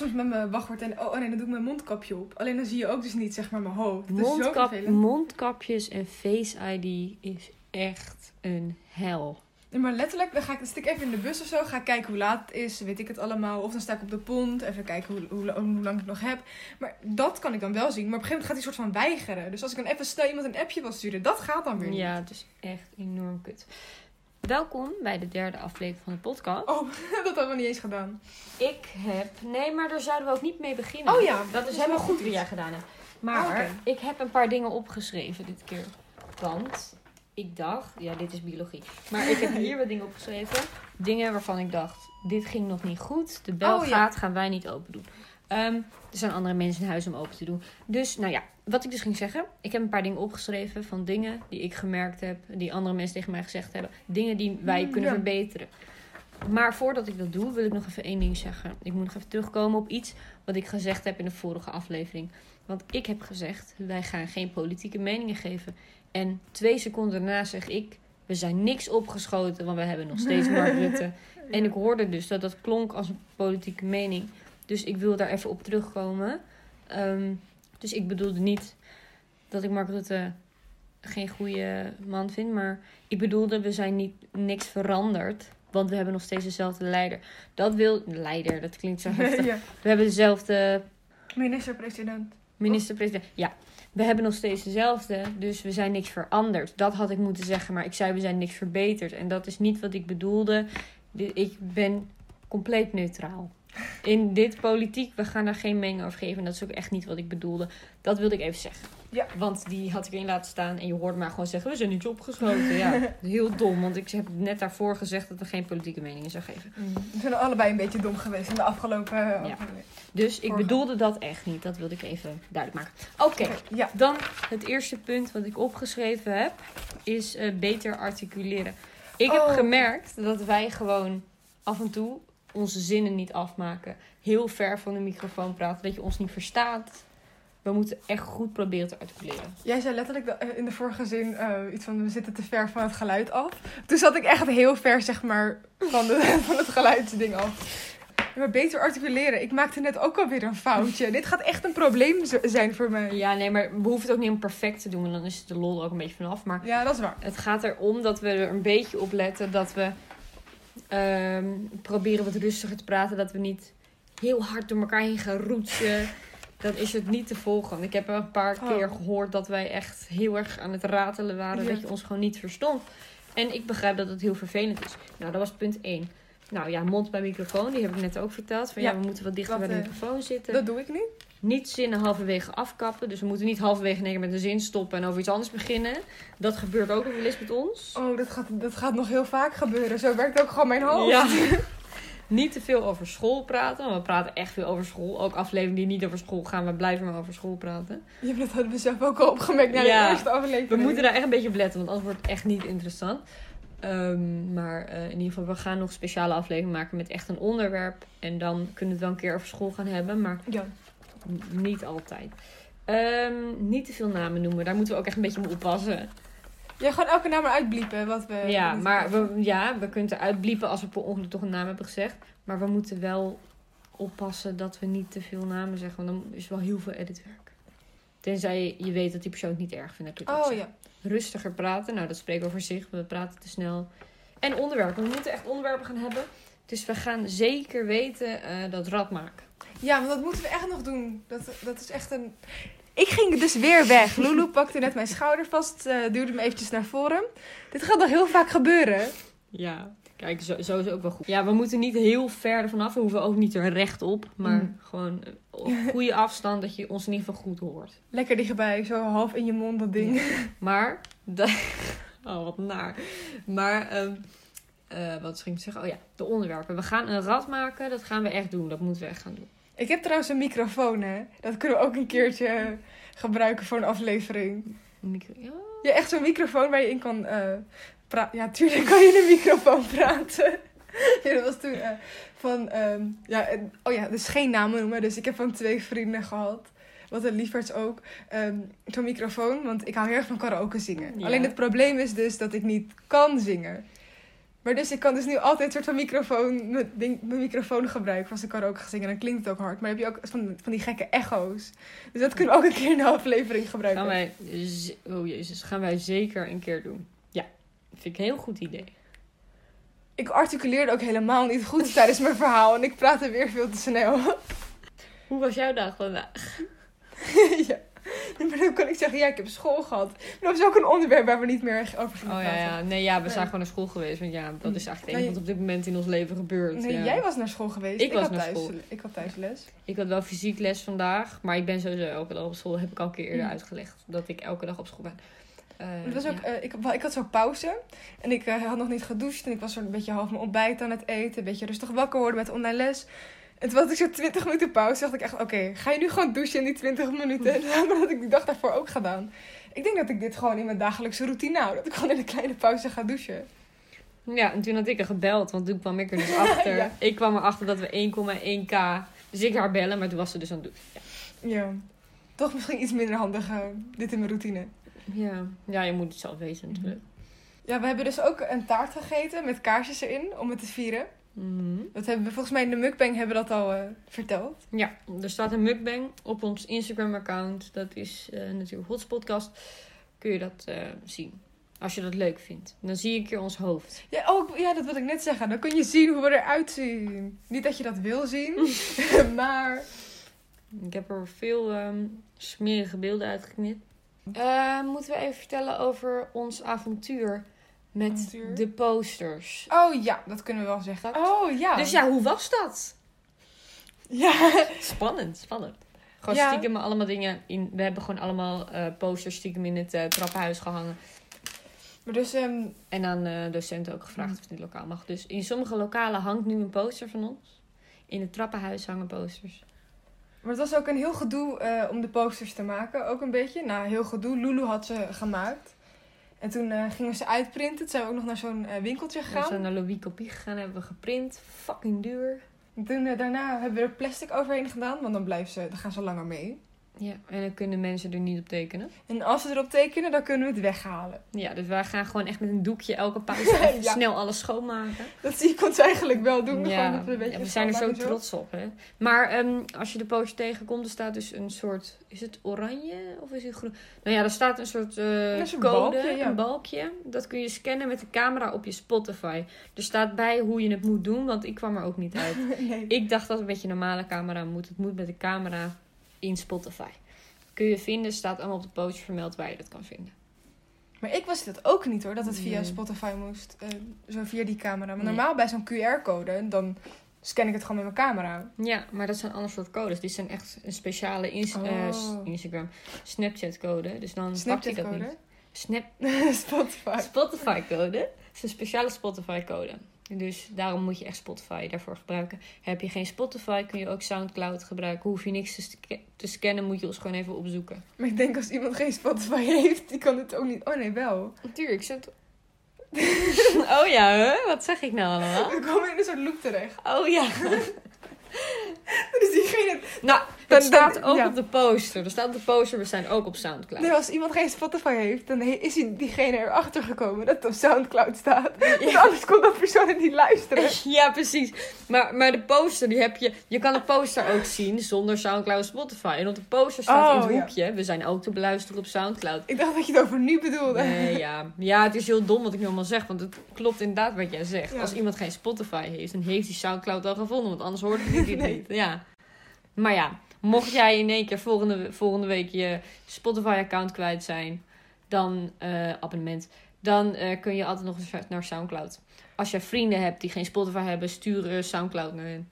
soms met mijn wachtwoord en oh, nee, dan doe ik mijn mondkapje op. Alleen dan zie je ook dus niet zeg maar mijn hoofd. Dat is zo Mondkap, mondkapjes en Face ID is echt een hel. Nee, maar letterlijk, dan ga ik, dan stik ik even in de bus of zo, ga kijken hoe laat het is, weet ik het allemaal. Of dan sta ik op de pont, even kijken hoe, hoe, hoe lang ik nog heb. Maar dat kan ik dan wel zien. Maar op een gegeven moment gaat hij soort van weigeren. Dus als ik dan even snel iemand een appje wil sturen, dat gaat dan weer niet. Ja, het is echt enorm kut. Welkom bij de derde aflevering van de podcast. Oh, dat hadden we niet eens gedaan. Ik heb... Nee, maar daar zouden we ook niet mee beginnen. Oh ja, Dat dat is helemaal goed wat jij iets. gedaan hebt. Maar Oh, ik heb een paar dingen opgeschreven dit keer. Want ik dacht... Ja, dit is biologie. Maar ik heb hier wat dingen opgeschreven. Dingen waarvan ik dacht... Dit ging nog niet goed. De bel Oh, ja. gaat, gaan wij niet open doen. Ehm, er zijn andere mensen in huis om open te doen. Dus, nou ja. Wat ik dus ging zeggen. Ik heb een paar dingen opgeschreven van dingen die ik gemerkt heb. Die andere mensen tegen mij gezegd hebben. Dingen die wij Mm, kunnen ja. verbeteren. Maar voordat ik dat doe, wil ik nog even één ding zeggen. Ik moet nog even terugkomen op iets wat ik gezegd heb in de vorige aflevering. Want ik heb gezegd, wij gaan geen politieke meningen geven. En twee seconden daarna zeg ik, we zijn niks opgeschoten, want we hebben nog steeds Mark Rutte. En ik hoorde dus dat dat klonk als een politieke mening. Dus ik wil daar even op terugkomen. Ehm, dus ik bedoelde niet dat ik Mark Rutte geen goede man vind. Maar ik bedoelde, we zijn niet niks veranderd. Want we hebben nog steeds dezelfde leider. Dat wil... Leider, dat klinkt zo heftig. ja. We hebben dezelfde Minister-president. minister-president. Ja, we hebben nog steeds dezelfde. Dus we zijn niks veranderd. Dat had ik moeten zeggen. Maar ik zei, we zijn niks verbeterd. En dat is niet wat ik bedoelde. Ik ben compleet neutraal. In dit politiek, we gaan daar geen mening over geven. En dat is ook echt niet wat ik bedoelde. Dat wilde ik even zeggen. Ja. Want die had ik erin laten staan. En je hoorde maar gewoon zeggen, we zijn niks opgeschoten. Ja, heel dom. Want ik heb net daarvoor gezegd dat we geen politieke meningen zou geven. We zijn allebei een beetje dom geweest in de afgelopen aflevering. Dus ik Vorige. bedoelde dat echt niet. Dat wilde ik even duidelijk maken. Oké. Oké, Ja. Dan het eerste punt wat ik opgeschreven heb, is eh, beter articuleren. Ik heb Oh. gemerkt dat wij gewoon af en toe onze zinnen niet afmaken. Heel ver van de microfoon praten, dat je ons niet verstaat. We moeten echt goed proberen te articuleren. Jij zei letterlijk dat- in de vorige zin eh, iets van we zitten te ver van het geluid af. Toen zat ik echt heel ver zeg maar van, de, van het geluidsding af. Maar beter articuleren. Ik maakte net ook alweer een foutje. Dit gaat echt een probleem zijn voor mij. Ja, nee, maar we hoeven het ook niet om perfect te doen, want dan is de lol er ook een beetje vanaf. Maar Ja, dat is waar. Het gaat erom dat we er een beetje op letten dat we ehm, proberen wat rustiger te praten. Dat we niet heel hard door elkaar heen gaan roetsen. Dan is het niet te volgen. Want Ik heb een paar Oh. keer gehoord dat wij echt heel erg aan het ratelen waren. Ja. Dat je ons gewoon niet verstond. En ik begrijp dat het heel vervelend is. Nou, dat was punt 1. Nou ja, mond bij microfoon, die heb ik net ook verteld. Van ja, Ja, we moeten wat dichter bij de eh, microfoon zitten. Dat doe ik niet. Niet zinnen halverwege afkappen. Dus we moeten niet halverwege in met een zin stoppen en over iets anders beginnen. Dat gebeurt ook wel eens met ons. Oh, dat gaat, dat gaat nog heel vaak gebeuren. Zo werkt ook gewoon mijn hoofd. Ja. niet te veel over school praten. Want we praten echt veel over school. Ook afleveringen die niet over school gaan. We blijven maar over school praten. Ja, dat hadden we zelf ook al opgemerkt na Ja. de eerste aflevering. We moeten daar echt een beetje op letten. Want anders wordt het echt niet interessant. Ehm, maar eh, in ieder geval, we gaan nog een speciale aflevering maken met echt een onderwerp. En dan kunnen we het wel een keer over school gaan hebben. Maar Ja. Niet altijd. Ehm, niet te veel namen noemen. Daar moeten we ook echt een beetje mee oppassen. Ja, gewoon elke naam uitbliepen. Wat we, Ja, maar we, ja, we kunnen eruit bliepen als we per ongeluk toch een naam hebben gezegd. Maar we moeten wel oppassen dat we niet te veel namen zeggen. Want dan is wel heel veel editwerk. Tenzij je- weet dat die persoon het niet erg vindt. je ook Oh ja. Rustiger praten. Nou, dat spreekt over zich. We praten te snel. En onderwerpen. We moeten echt onderwerpen gaan hebben. Dus we gaan zeker weten eh, dat rad maken. Ja, want dat moeten we echt nog doen. Dat, dat is echt een... Ik ging dus weer weg. Lulu pakte net mijn schouder vast, eh, duwde me eventjes naar voren. Dit gaat nog heel vaak gebeuren. Ja, kijk, zo, zo is het ook wel goed. Ja, we moeten niet heel ver ervan af. We hoeven ook niet er rechtop. Maar Mm. gewoon eh, op goede afstand dat je ons in ieder geval goed hoort. Lekker dichtbij, zo half in je mond dat ding. Maar, dat... oh wat naar. Maar, ehm, eh, wat ging ik zeggen? Oh ja, de onderwerpen. We gaan een rad maken. Dat gaan we echt doen. Dat moeten we echt gaan doen. Ik heb trouwens een microfoon, hè. Dat kunnen we ook een keertje gebruiken voor een aflevering. Micro- Ja. Ja, echt zo'n microfoon waar je in kan eh praten. Ja, tuurlijk kan je in een microfoon praten. ja, dat was toen eh, van... ehm, ja, oh ja, dus geen namen noemen. Dus ik heb van twee vrienden gehad. Wat een lieverds ook. ehm, zo'n microfoon, want ik hou heel erg van karaoke zingen. Ja. Alleen het probleem is dus dat ik niet kan zingen. Maar dus ik kan dus nu altijd een soort van microfoon, mijn, ding, mijn microfoon gebruiken als ik karaoke ga zingen. Dan klinkt het ook hard. Maar dan heb je ook van, van die gekke echo's. Dus dat kunnen we ook een keer in de aflevering gebruiken. Gaan wij, oh jezus, gaan wij zeker een keer doen. Ja, vind ik een heel goed idee. Ik articuleerde ook helemaal niet goed tijdens mijn verhaal. En ik praatte weer veel te snel. Hoe was jouw dag vandaag? ja. Maar dan kan ik zeggen, ja, ik heb school gehad. Maar dat is ook een onderwerp waar we niet meer over gaan Oh ja, praten. ja. Nee, ja, we Nee. zijn gewoon naar school geweest. Want ja, dat is eigenlijk het enige wat op dit moment in ons leven gebeurt. Nee, ja. jij was naar school geweest. Ik was had naar thuis, school. Ik had thuisles. Ik had wel fysiek les vandaag, maar ik ben sowieso elke dag op school. Heb ik al een keer eerder Mm. uitgelegd dat ik elke dag op school ben. Eh, Het was ook, ja. eh, ik, ik had zo pauze. En ik eh, had nog niet gedoucht. En ik was zo een beetje half mijn ontbijt aan het eten. Een beetje rustig wakker worden met online les. En toen had ik zo 20 minuten pauze. dacht ik echt, oké, ga je nu gewoon douchen in die 20 minuten? En dat had ik die dag daarvoor ook gedaan. Ik denk dat ik dit gewoon in mijn dagelijkse routine hou. Dat ik gewoon in een kleine pauze ga douchen. ja, en toen had ik er gebeld, want toen kwam ik er dus achter. Ja. Ik kwam erachter dat we 1,1k. Dus ik haar bellen, maar toen was ze dus aan het doen. Ja. Toch misschien iets minder handig, eh, dit in mijn routine. Ja. ja, je moet het zelf weten natuurlijk. Ja, we hebben dus ook een taart gegeten met kaarsjes erin om het te vieren. Mhm. Dat hebben we volgens mij in de mukbang hebben we dat al eh, verteld. Ja, er staat een mukbang op ons Instagram-account. Dat is eh, natuurlijk Hotspodcast. Kun je dat eh, zien. Als je dat leuk vindt. Dan zie je een keer ons hoofd. Ja, oh, ja, dat wilde ik net zeggen. Dan kun je zien hoe we eruit zien. Niet dat je dat wil zien, maar... Ik heb er veel ehm, smerige beelden uitgeknipt. Eh, moeten we even vertellen over ons avontuur met de posters. Oh ja, dat kunnen we wel zeggen. Oh ja. Dus ja, hoe was dat? Ja. Spannend, spannend. Gewoon Ja. stiekem allemaal dingen in. We hebben gewoon allemaal eh, posters stiekem in het eh, trappenhuis gehangen. Maar dus, ehm, En aan de docenten ook gevraagd of het in het lokaal mag. Dus in sommige lokalen hangt nu een poster van ons. In het trappenhuis hangen posters. maar het was ook een heel gedoe eh, om de posters te maken. Ook een beetje. Nou, heel gedoe. Lulu had ze gemaakt. En toen eh, gingen we ze uitprinten. Toen zijn we ook nog naar zo'n eh, winkeltje We gegaan. zijn naar Louis Copie gegaan, hebben we geprint. Fucking duur. En toen, eh, daarna hebben we er plastic overheen gedaan. Want dan, blijven ze, dan gaan ze langer mee. Ja, en dan kunnen mensen er niet op tekenen. En als ze erop tekenen, dan kunnen we het weghalen. Ja, dus wij gaan gewoon echt met een doekje elke pauze Ja. snel alles schoonmaken. Dat zie ik ons eigenlijk wel doen. Gewoon Ja, even een beetje ja, we zijn er zo trots op. Hè? Maar ehm, als je de poster tegenkomt, er staat dus een soort... Is het oranje of is het groen? Nou ja, er staat een soort eh, Een code, balkje, een balkje. Dat kun je scannen met de camera op je Spotify. Er staat bij hoe je het moet doen, want ik kwam er ook niet uit. nee. ik dacht dat het met je normale camera moet. Het moet met de camera in Spotify. Kun je vinden, staat allemaal op de poster vermeld waar je dat kan vinden. Maar ik wist het ook niet hoor, dat het via Nee. Spotify moest. eh, zo via die camera. Maar Nee. normaal bij zo'n QR-code, dan scan ik het gewoon met mijn camera. Ja, maar dat zijn ander soort codes. Dit zijn echt een speciale ins- Oh. eh, s- Instagram Snapchat code. Dus dan pakt hij dat Snapchat-code. niet. Snap Spotify. Spotify code. Het is een speciale Spotify code. Dus daarom moet je echt Spotify daarvoor gebruiken. Heb je geen Spotify, kun je ook Soundcloud gebruiken. Hoef je niks te, te scannen, moet je ons gewoon even opzoeken. Maar ik denk als iemand geen Spotify heeft, die kan het ook niet. Oh nee, wel. Natuurlijk, zet... oh ja, hè? wat zeg ik nou allemaal? Dan komen we in een soort loop terecht. Oh ja. Dus diegene. Nou, Dan- het staat ook ja. op de poster. Er staat op de poster, we zijn ook op Soundcloud. Nee, als iemand geen Spotify heeft, dan is diegene erachter gekomen dat het op Soundcloud staat. Want anders kon dat persoon het niet luisteren. Ja, precies. Maar, maar de poster, die heb je... Je kan de poster ook zien zonder Soundcloud en Spotify. En op de poster staat in Oh, het ja. hoekje... We zijn ook te beluisteren op Soundcloud. Ik dacht dat je het over nu bedoelde. Nee, ja. ja, het is heel dom wat ik nu allemaal zeg. Want het klopt inderdaad wat jij zegt. Ja. Als iemand geen Spotify heeft, dan heeft hij Soundcloud al gevonden. Want anders hoort hij dit Nee. niet. Ja. Maar ja, mocht jij in één keer volgende, volgende week je Spotify-account kwijt zijn... Dan, eh, abonnement... Dan eh, kun je altijd nog eens naar Soundcloud. Als je vrienden hebt die geen Spotify hebben, stuur eh, Soundcloud naar hen.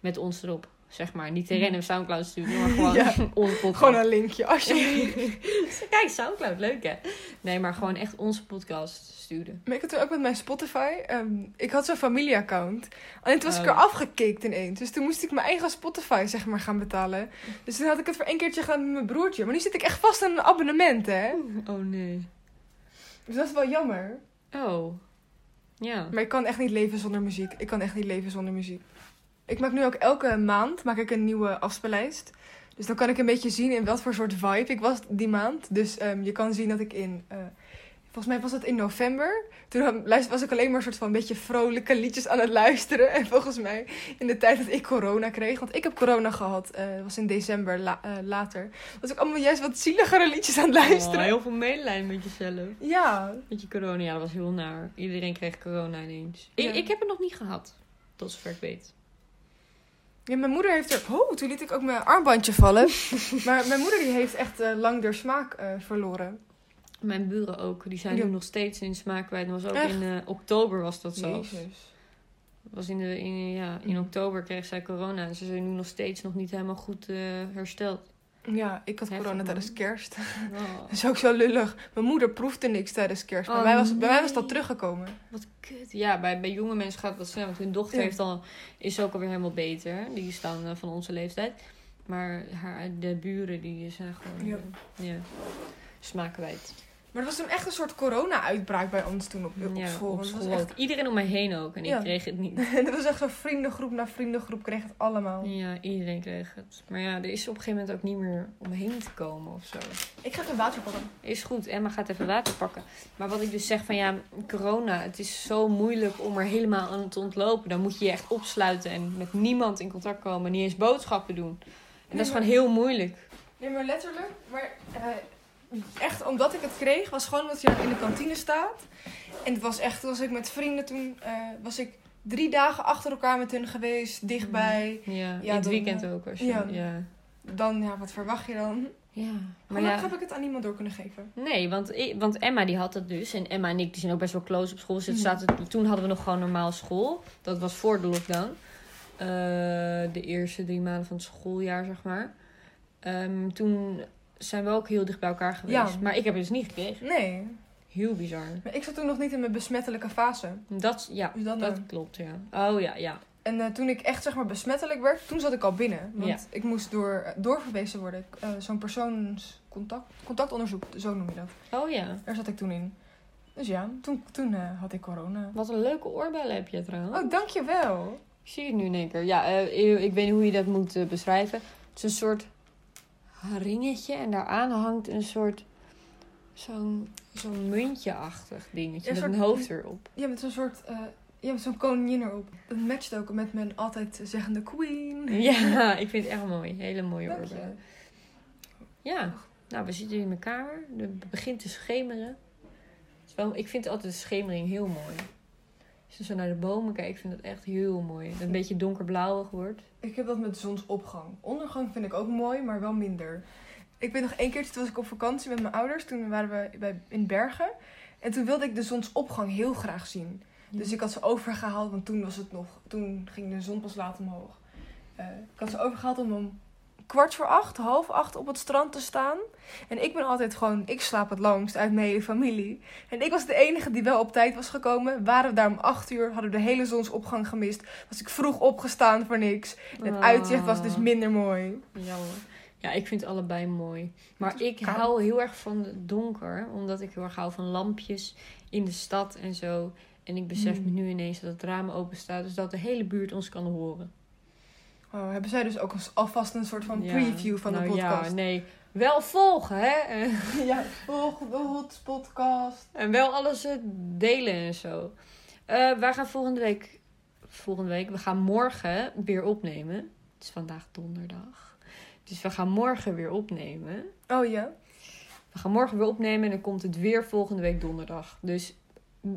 Met ons erop. Zeg maar, niet de random Soundcloud sturen, maar gewoon Ja. onze podcast. Gewoon een linkje, alsjeblieft. Kijk, Soundcloud, leuk hè? Nee, maar gewoon echt onze podcast sturen. Maar ik had toen ook met mijn Spotify. ehm, ik had zo'n familieaccount. Alleen toen was ik Oh. er afgekikt ineens. Dus toen moest ik mijn eigen Spotify zeg maar gaan betalen. Dus toen had ik het voor één keertje gedaan met mijn broertje. Maar nu zit ik echt vast aan een abonnement, hè? Oh nee. Dus dat is wel jammer. Oh. Ja. Maar ik kan echt niet leven zonder muziek. Ik kan echt niet leven zonder muziek. Ik maak nu ook elke maand maak ik een nieuwe afspeellijst. Dus dan kan ik een beetje zien in wat voor soort vibe ik was die maand. Dus ehm, je kan zien dat ik in... eh, volgens mij was het in november. Toen was ik alleen maar een soort van een beetje vrolijke liedjes aan het luisteren. En volgens mij in de tijd dat ik corona kreeg, want ik heb corona gehad, eh was in december la- eh, later, was ik allemaal juist wat zieligere liedjes aan het luisteren. Oh, heel veel medelijden met jezelf. Ja, Met je corona, ja, dat was heel naar. Iedereen kreeg corona ineens. Ik, ik heb het nog niet gehad, tot zover ik weet. Ja, mijn moeder heeft er... Oh, toen liet ik ook mijn armbandje vallen. maar mijn moeder die heeft echt eh, lang de smaak eh, verloren. Mijn buren ook, die zijn Ja. nu nog steeds in smaak kwijt. Dat was ook Echt? in eh, oktober was dat. Jezus. Was in, de, in, ja, in Mm. oktober kreeg zij corona. En ze zijn nu nog steeds nog niet helemaal goed eh, hersteld. Ja, ik had corona man. tijdens kerst. Oh, Dat is ook zo lullig. Mijn moeder proefde niks tijdens kerst. Bij, Oh, mij, was, bij mij was dat teruggekomen. wat kut. Ja, bij, bij jonge mensen gaat het wat snel. Want hun dochter Ja. heeft al, is ook alweer helemaal beter. Die is dan eh, van onze leeftijd. Maar haar, de buren die zijn gewoon Ja. ja, smaak kwijt. Maar er was toen echt een soort corona-uitbraak bij ons toen op, op ja, school. op school echt-. Iedereen om mij heen ook. En Ja. ik kreeg het niet. En dat was echt zo'n vriendengroep na vriendengroep kreeg het allemaal. Ja, iedereen kreeg het. Maar ja, er is op een gegeven moment ook niet meer omheen te komen of zo. Ik ga even water pakken. Is goed, Emma gaat even water pakken. Maar wat ik dus zeg van ja, corona, het is zo moeilijk om er helemaal aan te ontlopen. Dan moet je je echt opsluiten en met niemand in contact komen. Niet eens boodschappen doen. En dat is maar- gewoon heel moeilijk. Nee, maar letterlijk. Maar eh, echt omdat ik het kreeg, was gewoon omdat je in de kantine staat. En het was echt, toen was ik met vrienden toen, eh, was ik drie dagen achter elkaar met hun geweest, dichtbij. Ja, Ja, in het dan, weekend eh, ook. Als je, ja. ja. ja. Dan, ja, wat verwacht je dan? Maar Gelukkig ja, heb ik het aan niemand door kunnen geven. nee, want, want Emma die had het dus. En Emma en ik die zijn ook best wel close op school. Dus het Mhm. zaten, toen hadden we nog gewoon normaal school. Dat was voor de lockdown. Eh, de eerste drie maanden van het schooljaar, zeg maar. Ehm, toen zijn we ook heel dicht bij elkaar geweest. Ja. Maar ik heb het dus niet gekregen. Nee, Heel bizar. maar ik zat toen nog niet in mijn besmettelijke fase. Dat, ja, Dus dat eh, klopt, ja. Oh ja, ja. En eh, toen ik echt zeg maar besmettelijk werd, toen zat ik al binnen. Want Ja. ik moest door, eh, doorverwezen worden. Zo'n persoonscontact, contactonderzoek, zo noem je dat. Oh ja. Daar zat ik toen in. Dus ja, toen, toen had ik corona. Wat een leuke oorbellen heb je trouwens. Oh, dankjewel. Ik zie het nu in één keer. Ja, ik weet niet hoe je dat moet beschrijven. Het is een soort ringetje en daaraan hangt een soort zo'n zo'n muntje-achtig dingetje met soort- een hoofd erop. Ja, met zo'n soort, eh, ja, met zo'n koningin erop. Dat matcht ook met mijn altijd zeggende queen. Ja, ik vind het echt mooi. Hele mooie oorbellen. Ja, nou, we zitten hier in mijn kamer. Het begint te schemeren. Ik vind altijd de schemering heel mooi. Als je zo naar de bomen kijkt, ik vind het echt heel mooi. Dat het een beetje donkerblauwig wordt. Ik heb dat met zonsopgang. Ondergang vind ik ook mooi, maar wel minder. Ik weet nog één keer, toen was ik op vakantie met mijn ouders. Toen waren we bij, in Bergen. En toen wilde ik de zonsopgang heel graag zien. Dus ik had ze overgehaald, want toen was het nog... Toen ging de zon pas laat omhoog. Eh, ik had ze overgehaald om om kwart voor acht, half acht op het strand te staan. En ik ben altijd gewoon... Ik slaap het langst uit mijn hele familie. En ik was de enige die wel op tijd was gekomen. Waren we daar om acht uur, hadden we de hele zonsopgang gemist. Was ik vroeg opgestaan voor niks. En het Ah. uitzicht was dus minder mooi. Jammer. Ja, ik vind allebei mooi. Maar ik koud. hou heel erg van het donker. Omdat ik heel erg hou van lampjes in de stad en zo. En ik besef Hmm. me nu ineens dat het raam open staat. Dus dat de hele buurt ons kan horen. Oh, hebben zij dus ook alvast een soort van Ja. preview van de Nou podcast? Ja, nee. Wel volgen, hè? Ja, volg de Hot Podcast. En wel alles eh, delen en zo. Eh wij gaan volgende week... Volgende week, we gaan morgen weer opnemen. Het is vandaag donderdag. Dus we gaan morgen weer opnemen. Oh ja? We gaan morgen weer opnemen en dan komt het weer volgende week donderdag. Dus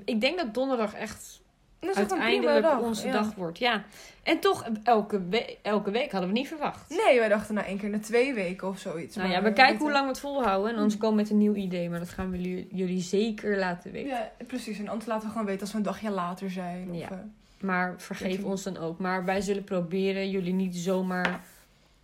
ik denk dat donderdag echt Dat is echt een prima uiteindelijk dag, onze ja. dag wordt. Ja. En toch, elke, we- elke week hadden we niet verwacht. Nee, wij dachten na één keer na twee weken of zoiets. Nou maar ja, we kijken hoe lang we het volhouden. En anders Hmm. komen we met een nieuw idee. Maar dat gaan we jullie, jullie zeker laten weten. Ja, precies. En anders laten we gewoon weten als we een dagje later zijn. Of, Ja. eh, Maar vergeef ons dan ook. Maar wij zullen proberen jullie niet zomaar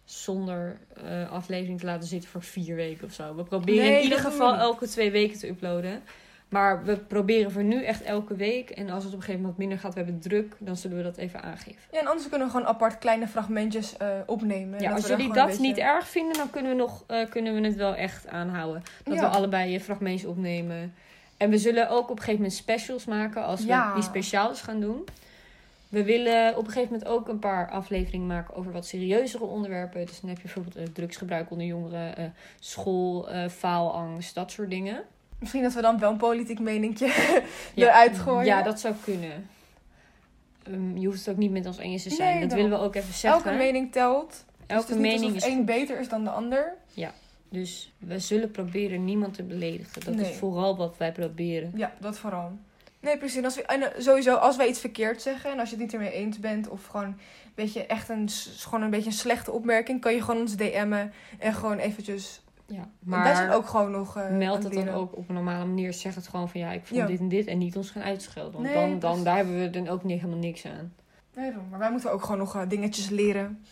zonder eh, aflevering te laten zitten voor vier weken of zo. We proberen Nee, in ieder geval elke twee weken te uploaden. Maar we proberen voor nu echt elke week. En als het op een gegeven moment minder gaat, we hebben druk, dan zullen we dat even aangeven. ja, en anders kunnen we gewoon apart kleine fragmentjes eh, opnemen. Ja, als jullie dat beetje- niet erg vinden, dan kunnen we, nog, eh, kunnen we het wel echt aanhouden. Dat Ja. we allebei je fragmentjes opnemen. En we zullen ook op een gegeven moment specials maken als we Ja. die speciaals gaan doen. We willen op een gegeven moment ook een paar afleveringen maken over wat serieuzere onderwerpen. Dus dan heb je bijvoorbeeld eh, drugsgebruik onder jongeren, school, faalangst, dat soort dingen. Misschien dat we dan wel een politiek meningje Ja, eruit gooien. Ja, dat zou kunnen. Ehm, je hoeft het ook niet met ons eens te zijn. Nee, dat willen we ook even zeggen. Elke mening telt. Elke dus niet mening is één beter is dan de ander. Dus we zullen proberen niemand te beledigen. Dat Nee. is vooral wat wij proberen. Ja, dat vooral. Nee, precies. En Als we, en eh, sowieso, als wij iets verkeerd zeggen en als je het niet ermee eens bent, of gewoon weet je, echt een, gewoon een beetje een slechte opmerking, kan je gewoon ons DM'en en gewoon eventjes. Ja, Maar wij zijn ook gewoon nog. eh, meld het dan ook op een normale manier. Zeg het gewoon van ja, ik vond Ja. dit en dit. En niet ons gaan uitschelden. Want Nee, dan, dan, daar hebben we dan ook niet, helemaal niks aan. Nee, maar wij moeten ook gewoon nog eh, dingetjes leren.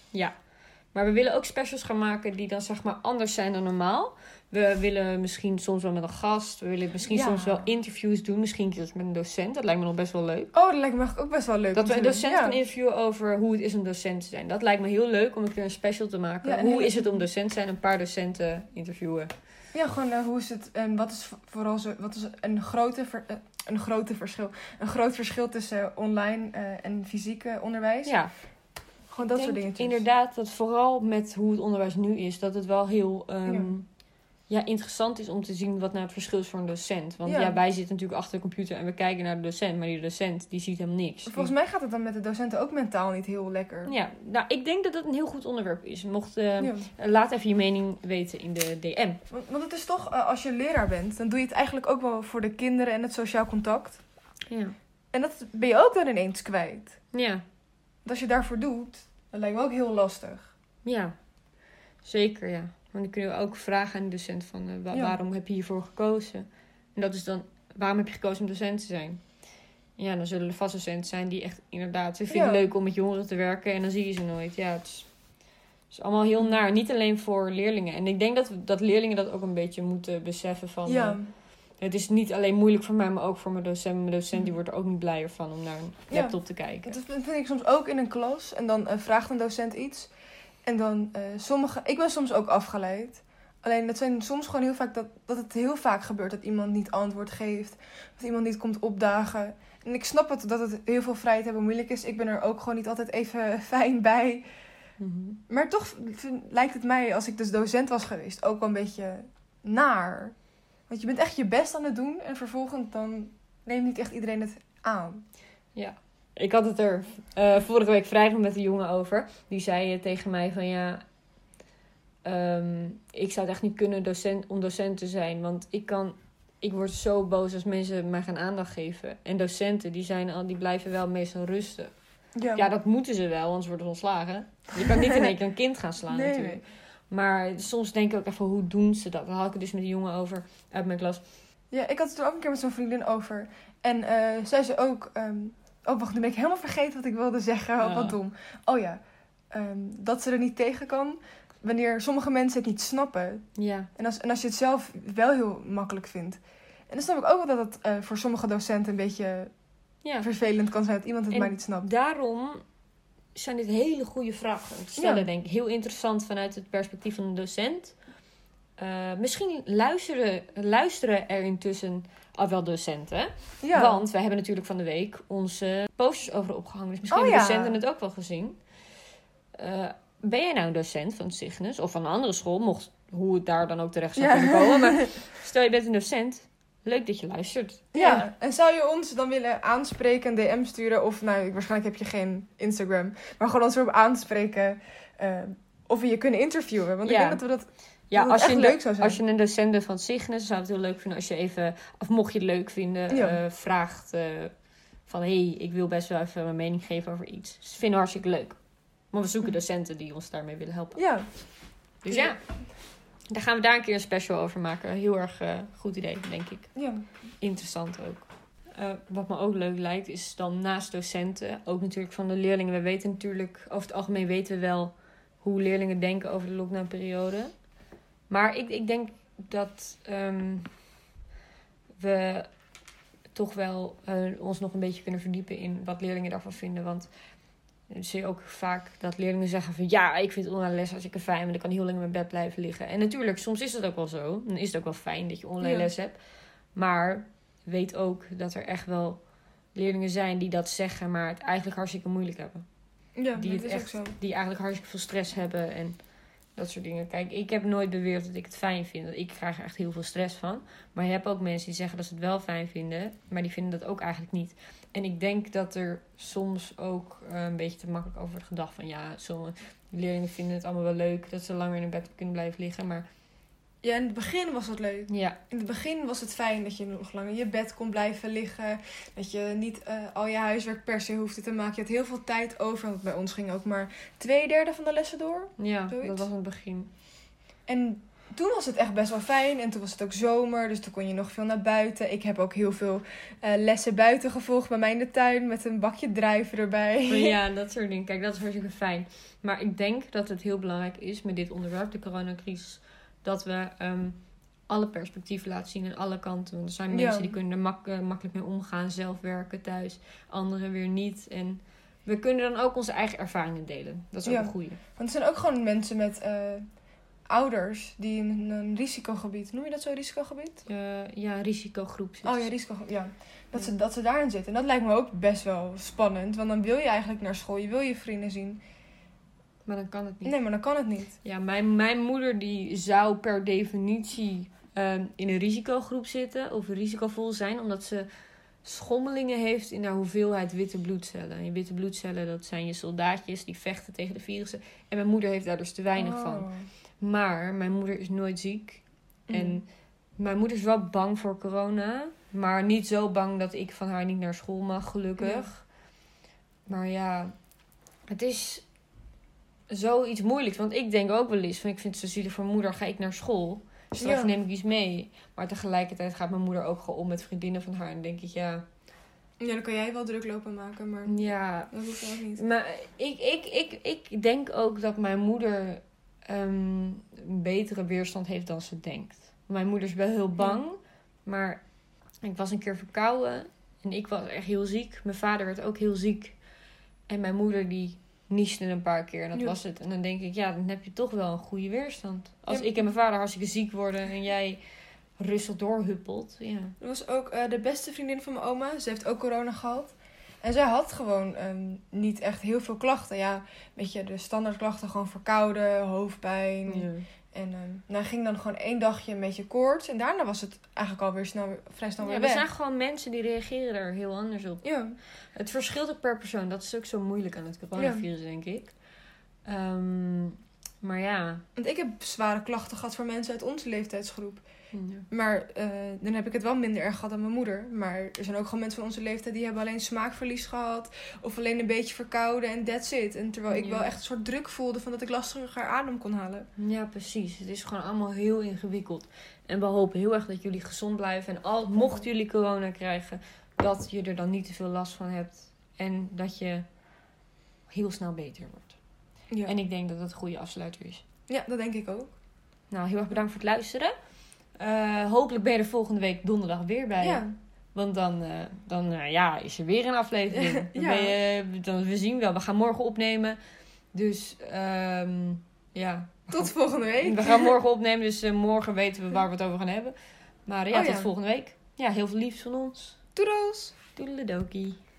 Maar we willen ook specials gaan maken die dan zeg maar anders zijn dan normaal. We willen misschien soms wel met een gast. We willen misschien Ja. soms wel interviews doen. Misschien keer met een docent. Dat lijkt me nog best wel leuk. Oh, dat lijkt me ook best wel leuk. Dat we een docent ja. gaan interviewen over hoe het is om docent te zijn. Dat lijkt me heel leuk om een keer een special te maken. Ja, hoe hele- is het om docent te zijn? Een paar docenten interviewen. Ja, gewoon eh, hoe is het en wat is vo- vooral zo, wat is een grote, ver- eh, een grote verschil, een groot verschil tussen online eh, en fysiek onderwijs. Ja, Gewoon dat soort dingetjes. inderdaad dat vooral met hoe het onderwijs nu is, dat het wel heel ehm, Ja. ja. interessant is om te zien wat nou het verschil is voor een docent. Want ja. Ja. wij zitten natuurlijk achter de computer en we kijken naar de docent, maar die docent die ziet helemaal niks. Volgens mij gaat het dan met de docenten ook mentaal niet heel lekker. Ja, nou, ik denk dat het een heel goed onderwerp is. Mocht, eh, Ja. Laat even je mening weten in de DM. Want, want het is toch, eh, als je leraar bent, dan doe je het eigenlijk ook wel voor de kinderen en het sociaal contact. Ja. En dat ben je ook dan ineens kwijt. Ja, als je daarvoor doet, dat lijkt me ook heel lastig. ja. Zeker, ja. Want dan kunnen we ook vragen aan de docent van... eh, wa- Ja. waarom heb je hiervoor gekozen? En dat is dan... Waarom heb je gekozen om docent te zijn? Ja, dan zullen er vast docenten zijn die echt inderdaad... Ze vinden Ja. het leuk om met jongeren te werken en dan zie je ze nooit. Ja, het is, het is allemaal heel naar. Niet alleen voor leerlingen. En ik denk dat, dat leerlingen dat ook een beetje moeten beseffen van... ja. eh, het is niet alleen moeilijk voor mij, maar ook voor mijn docent. Mijn docent die wordt er ook niet blijer van om naar een Ja. laptop te kijken. Dat vind ik soms ook in een klas. En dan eh, vraagt een docent iets. En dan eh, sommige... Ik ben soms ook afgeleid. Alleen het zijn soms gewoon heel vaak dat, dat het heel vaak gebeurt dat iemand niet antwoord geeft. Dat iemand niet komt opdagen. En ik snap het dat het heel veel vrijheid hebben moeilijk is. Ik ben er ook gewoon niet altijd even fijn bij. Mhm. Maar toch lijkt het mij, als ik dus docent was geweest, ook wel een beetje naar. Want je bent echt je best aan het doen. En vervolgens dan neemt niet echt iedereen het aan. Ik had het er eh, vorige week vrijdag met een jongen over. Die zei eh, tegen mij van ja, ehm, ik zou het echt niet kunnen docent, om docent te zijn. Want ik kan, ik word zo boos als mensen mij gaan aandacht geven. En docenten, die, zijn al, die blijven wel meestal rustig. Ja, dat moeten ze wel, anders worden ze ontslagen. Je kan niet in één keer een kind gaan slaan nee, natuurlijk. Maar soms denk ik ook even, hoe doen ze dat? Daar had ik het dus met een jongen over uit mijn klas. Ja, ik had het er ook een keer met zo'n vriendin over. En eh zei ze ook... ehm, oh, wacht, nu ben ik helemaal vergeten wat ik wilde zeggen. Ja. Wat dom. Oh ja, ehm, dat ze er niet tegen kan wanneer sommige mensen het niet snappen. Ja, En als, en als je het zelf wel heel makkelijk vindt. En dan snap ik ook wel dat het eh, voor sommige docenten een beetje ja. vervelend kan zijn dat iemand het En maar niet snapt. Daarom zijn dit hele goede vragen om te stellen, Ja. denk ik. Heel interessant vanuit het perspectief van een docent. Eh, misschien luisteren, luisteren er intussen al wel docenten. Ja, Want wij hebben natuurlijk van de week onze posters over opgehangen. Dus misschien Oh, hebben ja. docenten het ook wel gezien. Eh, ben jij nou een docent van Cygnus of van een andere school? Mocht hoe het daar dan ook terecht zou kunnen komen. Maar stel je bent een docent. Leuk dat je luistert. Ja. en zou je ons dan willen aanspreken, een DM sturen? Of nou, waarschijnlijk heb je geen Instagram. Maar gewoon ons erop aanspreken. eh, of we je kunnen interviewen. Want Ja. ik denk dat we dat, Ja, dat als het je, leuk zou zijn. als je een docent bent van Cygnus, zou het heel leuk vinden als je even, of mocht je het leuk vinden, Ja. eh, vraagt eh, van hé, hey, ik wil best wel even mijn mening geven over iets. Dus dat vinden we hartstikke leuk. Maar we zoeken docenten die ons daarmee willen helpen. Ja, Dus ja, daar gaan we daar een keer een special over maken. Heel erg eh, goed idee, denk ik. ja. Interessant ook. Eh, wat me ook leuk lijkt, is dan naast docenten, ook natuurlijk van de leerlingen. We weten natuurlijk, over het algemeen weten we wel hoe leerlingen denken over de lockdownperiode. Maar ik, ik denk dat ehm, we toch wel eh, ons nog een beetje kunnen verdiepen in wat leerlingen daarvan vinden. Want dan zie je ook vaak dat leerlingen zeggen van ja, ik vind online les hartstikke fijn, want ik kan heel lang in mijn bed blijven liggen. En natuurlijk, soms is dat ook wel zo. Dan is het ook wel fijn dat je online Ja. les hebt. Maar weet ook dat er echt wel leerlingen zijn die dat zeggen, maar het eigenlijk hartstikke moeilijk hebben. ja Die dat het is echt- ook zo. Die eigenlijk hartstikke veel stress hebben en Dat soort dingen. Kijk, ik heb nooit beweerd dat ik het fijn vind. Ik krijg er echt heel veel stress van. Maar je hebt ook mensen die zeggen dat ze het wel fijn vinden. Maar die vinden dat ook eigenlijk niet. En ik denk dat er soms ook eh, een beetje te makkelijk over wordt gedacht. Van ja, sommige leerlingen vinden het allemaal wel leuk. Dat ze langer in hun bed kunnen blijven liggen. Maar Ja, in het begin was het leuk. ja, In het begin was het fijn dat je nog langer in je bed kon blijven liggen. Dat je niet eh, al je huiswerk per se hoefde te maken. Je had heel veel tijd over. Want bij ons ging ook maar twee derde van de lessen door. ja Zoiets? dat was in het begin. En toen was het echt best wel fijn. En toen was het ook zomer. Dus toen kon je nog veel naar buiten. Ik heb ook heel veel eh, lessen buiten gevolgd bij mij in de tuin. Met een bakje druiven erbij. Maar ja, dat soort dingen. Kijk, dat is hartstikke fijn. Maar ik denk dat het heel belangrijk is met dit onderwerp, de coronacrisis, dat we ehm, alle perspectieven laten zien aan alle kanten. Want er zijn Ja. mensen die kunnen er mak- eh, makkelijk mee omgaan, zelf werken thuis, anderen weer niet. En we kunnen dan ook onze eigen ervaringen delen. Dat is ook Ja. een goeie. Want er zijn ook gewoon mensen met eh, ouders die in een risicogebied. Noem je dat zo, risicogebied? Eh, ja, risicogroep. zitten Oh ja, ze. risicogebied. Ja. Dat, Ja. Ze, dat ze daarin zitten. En dat lijkt me ook best wel spannend. Want dan wil je eigenlijk naar school. Je wil je vrienden zien. Maar dan kan het niet. Nee, maar dan kan het niet. Ja, mijn, mijn moeder die zou per definitie ehm, in een risicogroep zitten of risicovol zijn, omdat ze schommelingen heeft in haar hoeveelheid witte bloedcellen. En je witte bloedcellen, dat zijn je soldaatjes die vechten tegen de virussen. En mijn moeder heeft daar dus te weinig van. Maar mijn moeder is nooit ziek. Mm. En mijn moeder is wel bang voor corona. Maar niet zo bang dat ik van haar niet naar school mag, gelukkig. Maar ja, het is zoiets moeilijks. Want ik denk ook wel eens van ik vind het zo zielig voor moeder. Ga ik naar school? Straks Ja. neem ik iets mee. Maar tegelijkertijd gaat mijn moeder ook gewoon om met vriendinnen van haar. En denk ik, ja, Ja, dan kan jij wel druk lopen maken. Maar ja. dat hoeft ook niet. Maar ik, ik, ik, ik denk ook dat mijn moeder ehm, een betere weerstand heeft dan ze denkt. Mijn moeder is wel heel bang. Maar ik was een keer verkouden. En ik was echt heel ziek. Mijn vader werd ook heel ziek. En mijn moeder die nieste een paar keer. En dat Ja. was het. En dan denk ik, ja, dan heb je toch wel een goede weerstand. Als Ja. ik en mijn vader hartstikke ziek worden en jij rustig doorhuppelt. Ja. Dat was ook eh, de beste vriendin van mijn oma. Ze heeft ook corona gehad. En zij had gewoon ehm, niet echt heel veel klachten. Ja, weet je, de standaard klachten. Gewoon verkouden, hoofdpijn. En ehm nou ging dan gewoon één dagje een beetje koorts. En daarna was het eigenlijk alweer snel, vrij snel Ja, weer we weg. zijn gewoon mensen die reageren er heel anders op. Ja, Het verschilt ook per persoon. Dat is ook zo moeilijk aan het coronavirus, denk ik. Ehm, maar ja. want ik heb zware klachten gehad voor mensen uit onze leeftijdsgroep. Ja. Maar eh, dan heb ik het wel minder erg gehad dan mijn moeder. Maar er zijn ook gewoon mensen van onze leeftijd die hebben alleen smaakverlies gehad. Of alleen een beetje verkouden en that's it. En terwijl ik Ja. wel echt een soort druk voelde van dat ik lastiger adem kon halen. ja, precies. Het is gewoon allemaal heel ingewikkeld. En we hopen heel erg dat jullie gezond blijven. En al, mocht jullie corona krijgen, dat je er dan niet te veel last van hebt. En dat je heel snel beter wordt. Ja, En ik denk dat dat een goede afsluiter is. ja dat denk ik ook. Nou, heel erg bedankt voor het luisteren. Eh, hopelijk ben je er volgende week donderdag weer bij. Ja, Want dan, eh, dan eh, ja, is er weer een aflevering. Dan Ja. ben je, dan, we zien wel, we gaan morgen opnemen. Dus ehm, ja, tot volgende week. we gaan morgen opnemen. Dus morgen weten we waar we het over gaan hebben. Maar ja, Oh, tot volgende week. Ja, heel veel liefs van ons. Toedels! Doedeledokie.